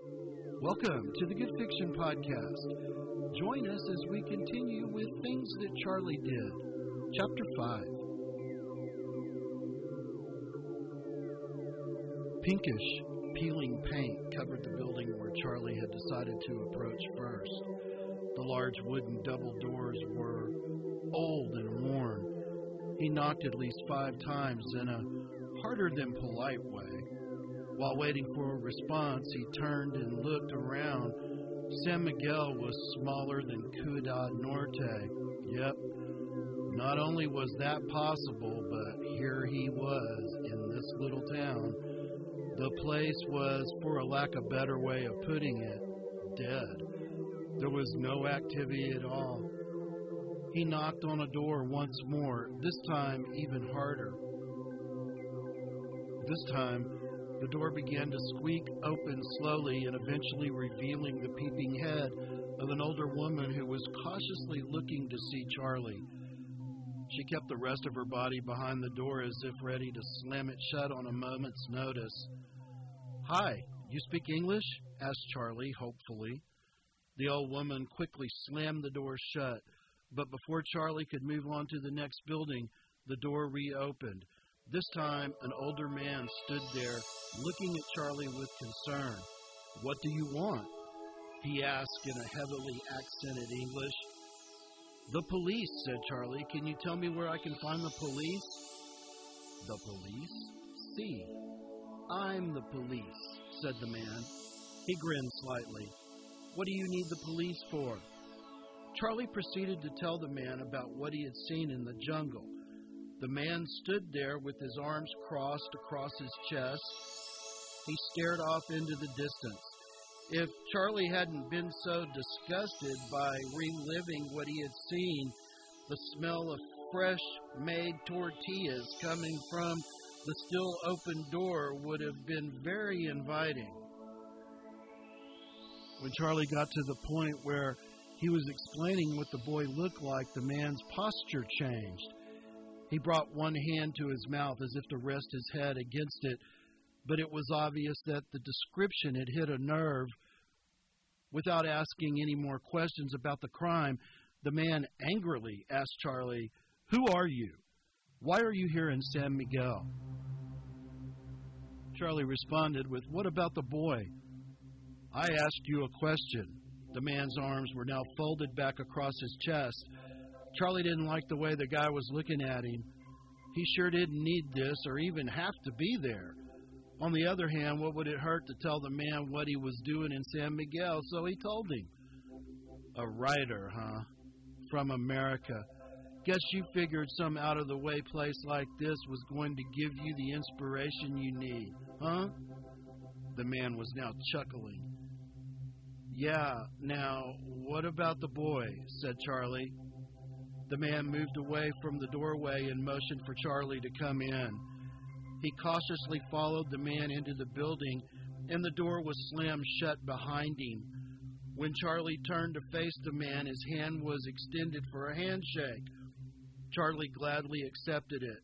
Welcome to the Good Fiction Podcast. Join us as we continue with Things That Charlie Did, Chapter 5. Pinkish, peeling paint covered the building where Charlie had decided to approach first. The large wooden double doors were old and worn. He knocked at least five times in a harder than polite way. While waiting for a response, he turned and looked around. San Miguel was smaller than Ciudad Norte. Yep, not only was that possible, but here he was in this little town. The place was, for a lack of better way of putting it, dead. There was no activity at all. He knocked on a door once more, this time even harder. This time, the door began to squeak open slowly and eventually revealing the peeping head of an older woman who was cautiously looking to see Charlie. She kept the rest of her body behind the door as if ready to slam it shut on a moment's notice. Hi, you speak English? asked Charlie hopefully. The old woman quickly slammed the door shut, but before Charlie could move on to the next building, the door reopened. This time, an older man stood there, looking at Charlie with concern. What do you want? He asked in a heavily accented English. The police, said Charlie. Can you tell me where I can find the police? The police? See. I'm the police, said the man. He grinned slightly. What do you need the police for? Charlie proceeded to tell the man about what he had seen in the jungle. The man stood there with his arms crossed across his chest. He stared off into the distance. If Charlie hadn't been so disgusted by reliving what he had seen, the smell of fresh made tortillas coming from the still open door would have been very inviting. When Charlie got to the point where he was explaining what the boy looked like, the man's posture changed. He brought one hand to his mouth as if to rest his head against it, but it was obvious that the description had hit a nerve. Without asking any more questions about the crime, the man angrily asked Charlie, Who are you? Why are you here in San Miguel? Charlie responded with, What about the boy? I asked you a question. The man's arms were now folded back across his chest. Charlie didn't like the way the guy was looking at him. He sure didn't need this or even have to be there. On the other hand, what would it hurt to tell the man what he was doing in San Miguel? So he told him. A writer, huh? From America. Guess you figured some out of the way place like this was going to give you the inspiration you need, huh? The man was now chuckling. Yeah, now, what about the boy? said Charlie. The man moved away from the doorway and motioned for Charlie to come in. He cautiously followed the man into the building, and the door was slammed shut behind him. When Charlie turned to face the man, his hand was extended for a handshake. Charlie gladly accepted it.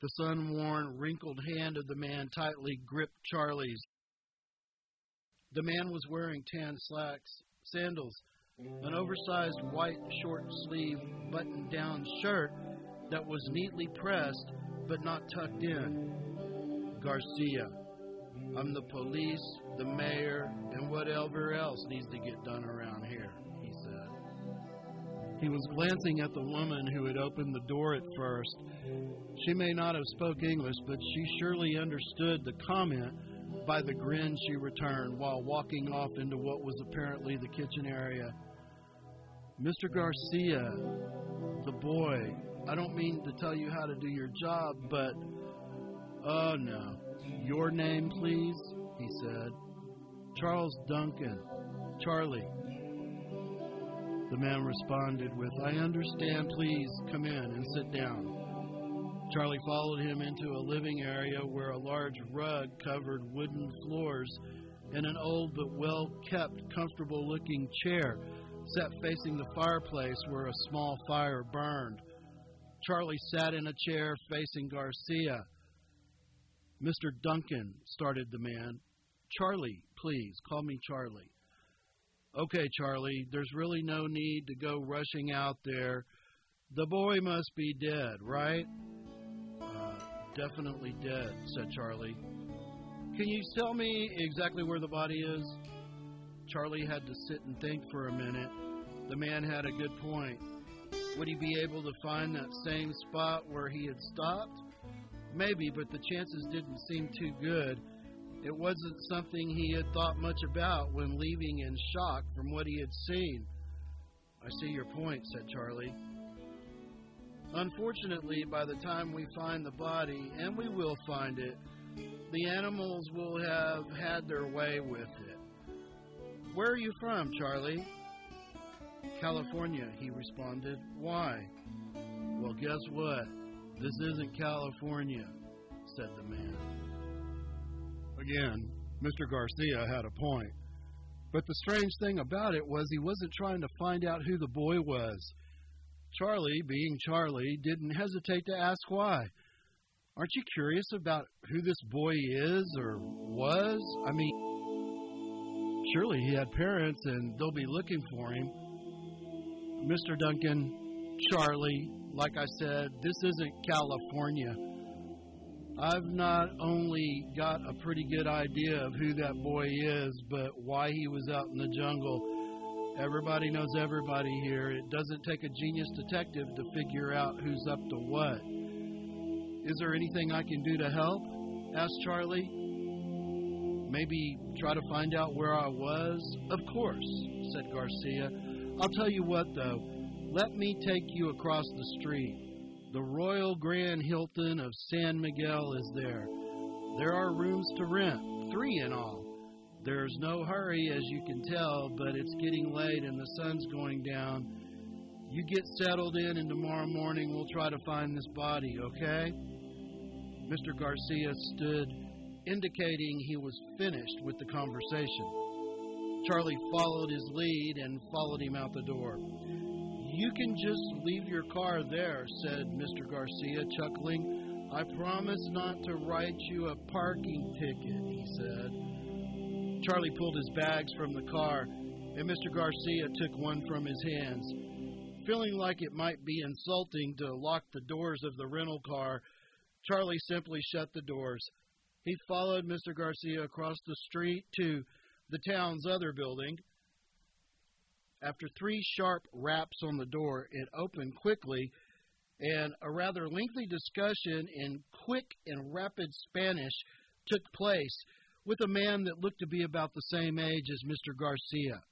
The sun worn, wrinkled hand of the man tightly gripped Charlie's. The man was wearing tan slacks, sandals, an oversized white short sleeve button down shirt that was neatly pressed but not tucked in. Garcia. I'm the police, the mayor, and whatever else needs to get done around here, he said. He was glancing at the woman who had opened the door at first. She may not have spoke English, but she surely understood the comment by the grin she returned while walking off into what was apparently the kitchen area. Mr. Garcia, the boy, I don't mean to tell you how to do your job, but. Oh, no. Your name, please? He said. Charles Duncan. Charlie. The man responded with, I understand, please come in and sit down. Charlie followed him into a living area where a large rug covered wooden floors and an old but well kept, comfortable looking chair sat facing the fireplace where a small fire burned. Charlie sat in a chair facing Garcia. Mr. Duncan, started the man. Charlie, please, call me Charlie. Okay, Charlie, there's really no need to go rushing out there. The boy must be dead, right? Uh, definitely dead, said Charlie. Can you tell me exactly where the body is? Charlie had to sit and think for a minute. The man had a good point. Would he be able to find that same spot where he had stopped? Maybe, but the chances didn't seem too good. It wasn't something he had thought much about when leaving in shock from what he had seen. I see your point, said Charlie. Unfortunately, by the time we find the body, and we will find it, the animals will have had their way with it. Where are you from, Charlie? California, he responded. Why? Well, guess what? This isn't California, said the man. Again, Mr. Garcia had a point. But the strange thing about it was he wasn't trying to find out who the boy was. Charlie, being Charlie, didn't hesitate to ask why. Aren't you curious about who this boy is or was? I mean, surely he had parents and they'll be looking for him. Mr. Duncan, Charlie, like I said, this isn't California. I've not only got a pretty good idea of who that boy is, but why he was out in the jungle. Everybody knows everybody here. It doesn't take a genius detective to figure out who's up to what. Is there anything I can do to help? asked Charlie. Maybe try to find out where I was? Of course, said Garcia. I'll tell you what, though. Let me take you across the street. The Royal Grand Hilton of San Miguel is there. There are rooms to rent, three in all. There's no hurry, as you can tell, but it's getting late and the sun's going down. You get settled in, and tomorrow morning we'll try to find this body, okay? Mr. Garcia stood, indicating he was finished with the conversation. Charlie followed his lead and followed him out the door. You can just leave your car there, said Mr. Garcia, chuckling. I promise not to write you a parking ticket, he said. Charlie pulled his bags from the car, and Mr. Garcia took one from his hands. Feeling like it might be insulting to lock the doors of the rental car, Charlie simply shut the doors. He followed Mr. Garcia across the street to the town's other building. After three sharp raps on the door, it opened quickly, and a rather lengthy discussion in quick and rapid Spanish took place with a man that looked to be about the same age as Mr. Garcia.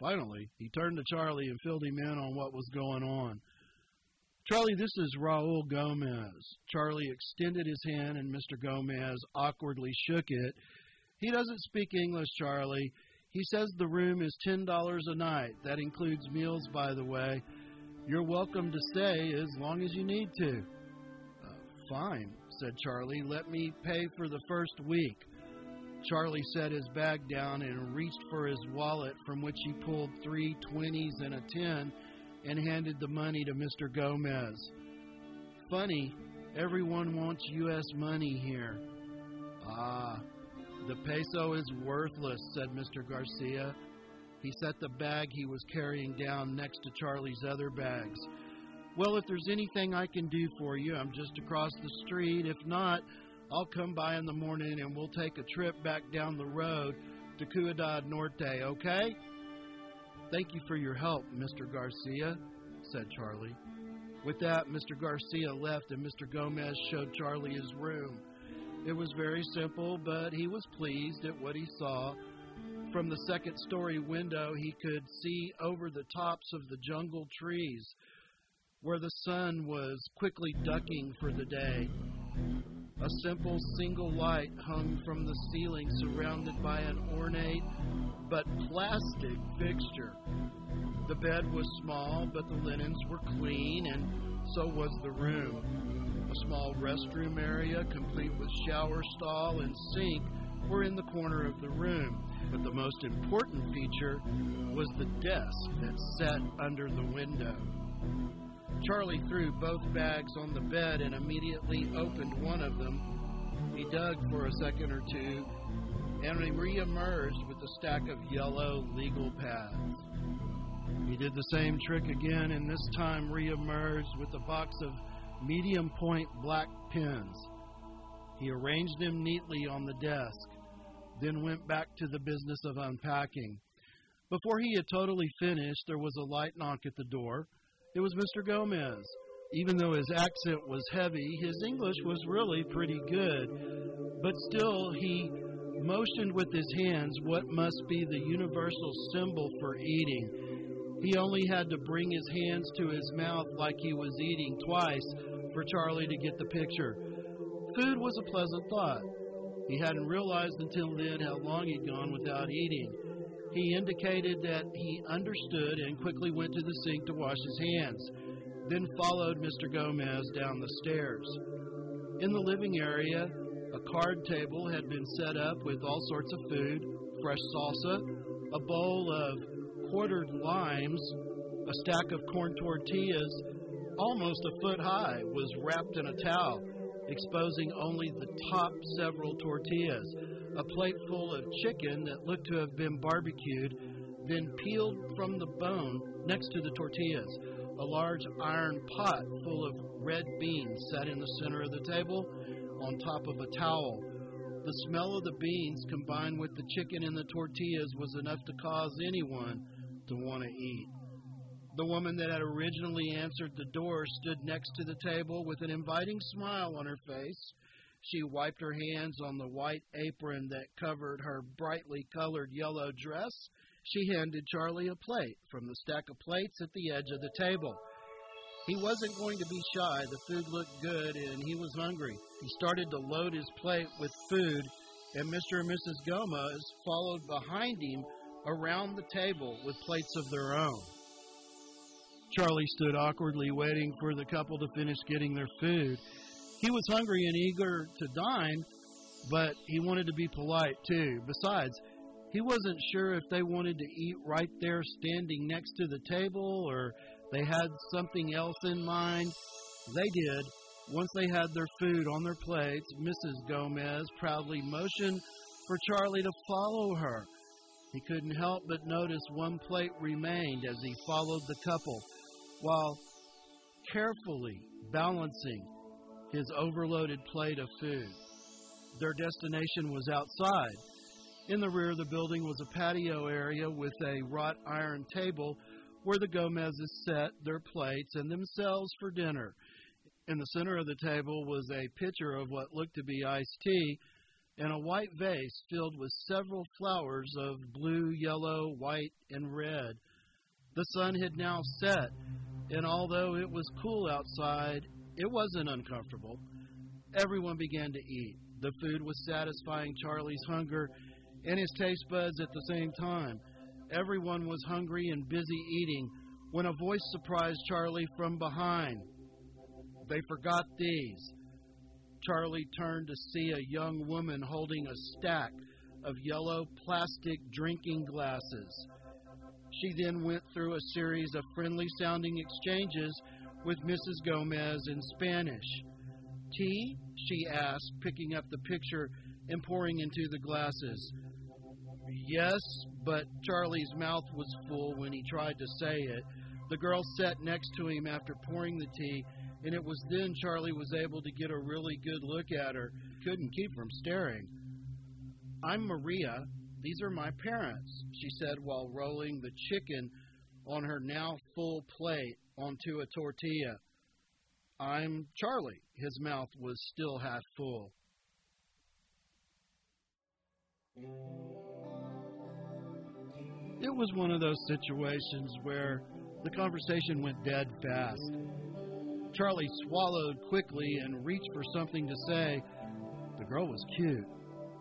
Finally, he turned to Charlie and filled him in on what was going on. Charlie, this is Raul Gomez. Charlie extended his hand, and Mr. Gomez awkwardly shook it. He doesn't speak English, Charlie. He says the room is $10 a night. That includes meals, by the way. You're welcome to stay as long as you need to. Uh, fine, said Charlie. Let me pay for the first week. Charlie set his bag down and reached for his wallet, from which he pulled three twenties and a ten and handed the money to Mr. Gomez. Funny, everyone wants U.S. money here. Ah, the peso is worthless, said Mr. Garcia. He set the bag he was carrying down next to Charlie's other bags. Well, if there's anything I can do for you, I'm just across the street. If not, I'll come by in the morning and we'll take a trip back down the road to Ciudad Norte, okay? Thank you for your help, Mr. Garcia, said Charlie. With that, Mr. Garcia left and Mr. Gomez showed Charlie his room. It was very simple, but he was pleased at what he saw. From the second story window, he could see over the tops of the jungle trees where the sun was quickly ducking for the day. A simple single light hung from the ceiling, surrounded by an ornate but plastic fixture. The bed was small, but the linens were clean, and so was the room. A small restroom area, complete with shower stall and sink, were in the corner of the room. But the most important feature was the desk that sat under the window. Charlie threw both bags on the bed and immediately opened one of them. He dug for a second or two and he reemerged with a stack of yellow legal pads. He did the same trick again and this time reemerged with a box of medium point black pens. He arranged them neatly on the desk, then went back to the business of unpacking. Before he had totally finished, there was a light knock at the door. It was Mr. Gomez. Even though his accent was heavy, his English was really pretty good. But still, he motioned with his hands what must be the universal symbol for eating. He only had to bring his hands to his mouth like he was eating twice for Charlie to get the picture. Food was a pleasant thought. He hadn't realized until then how long he'd gone without eating. He indicated that he understood and quickly went to the sink to wash his hands, then followed Mr. Gomez down the stairs. In the living area, a card table had been set up with all sorts of food fresh salsa, a bowl of quartered limes, a stack of corn tortillas, almost a foot high, was wrapped in a towel exposing only the top several tortillas, a plate full of chicken that looked to have been barbecued, then peeled from the bone next to the tortillas. A large iron pot full of red beans sat in the center of the table on top of a towel. The smell of the beans combined with the chicken and the tortillas was enough to cause anyone to want to eat. The woman that had originally answered the door stood next to the table with an inviting smile on her face. She wiped her hands on the white apron that covered her brightly colored yellow dress. She handed Charlie a plate from the stack of plates at the edge of the table. He wasn't going to be shy. The food looked good and he was hungry. He started to load his plate with food, and Mr. and Mrs. Gomez followed behind him around the table with plates of their own. Charlie stood awkwardly waiting for the couple to finish getting their food. He was hungry and eager to dine, but he wanted to be polite too. Besides, he wasn't sure if they wanted to eat right there standing next to the table or they had something else in mind. They did. Once they had their food on their plates, Mrs. Gomez proudly motioned for Charlie to follow her. He couldn't help but notice one plate remained as he followed the couple while carefully balancing his overloaded plate of food. Their destination was outside. In the rear of the building was a patio area with a wrought iron table where the Gomezes set their plates and themselves for dinner. In the center of the table was a pitcher of what looked to be iced tea and a white vase filled with several flowers of blue, yellow, white, and red. The sun had now set, and although it was cool outside, it wasn't uncomfortable. Everyone began to eat. The food was satisfying Charlie's hunger and his taste buds at the same time. Everyone was hungry and busy eating when a voice surprised Charlie from behind. They forgot these. Charlie turned to see a young woman holding a stack of yellow plastic drinking glasses. She then went through a series of friendly sounding exchanges with Mrs. Gomez in Spanish. Tea? she asked, picking up the picture and pouring into the glasses. Yes, but Charlie's mouth was full when he tried to say it. The girl sat next to him after pouring the tea, and it was then Charlie was able to get a really good look at her. Couldn't keep from staring. I'm Maria, these are my parents, she said while rolling the chicken on her now full plate onto a tortilla. I'm Charlie. His mouth was still half full. It was one of those situations where the conversation went dead fast. Charlie swallowed quickly and reached for something to say. The girl was cute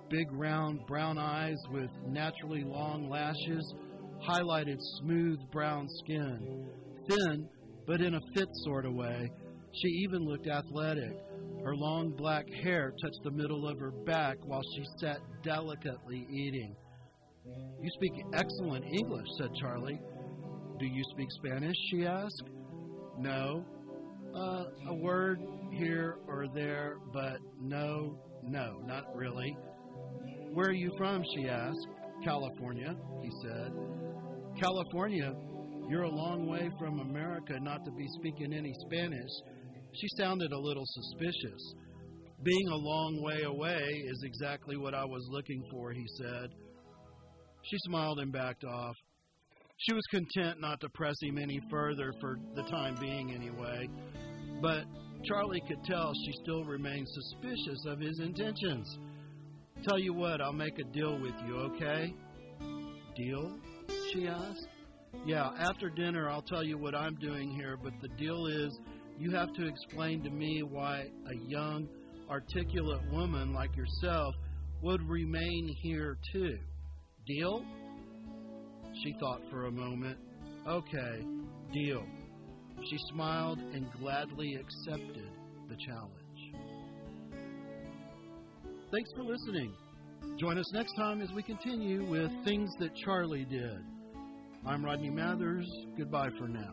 big round brown eyes with naturally long lashes, highlighted smooth brown skin. Thin, but in a fit sort of way. She even looked athletic. Her long black hair touched the middle of her back while she sat delicately eating. You speak excellent English, said Charlie. Do you speak Spanish? she asked. No, Uh, a word here or there, but no, no, not really. Where are you from? she asked. California, he said. California? You're a long way from America not to be speaking any Spanish. She sounded a little suspicious. Being a long way away is exactly what I was looking for, he said. She smiled and backed off. She was content not to press him any further for the time being, anyway. But Charlie could tell she still remained suspicious of his intentions. Tell you what, I'll make a deal with you, okay? Deal? she asked. Yeah, after dinner I'll tell you what I'm doing here, but the deal is you have to explain to me why a young, articulate woman like yourself would remain here too. Deal? She thought for a moment. Okay, deal. She smiled and gladly accepted the challenge. Thanks for listening. Join us next time as we continue with Things That Charlie Did. I'm Rodney Mathers. Goodbye for now.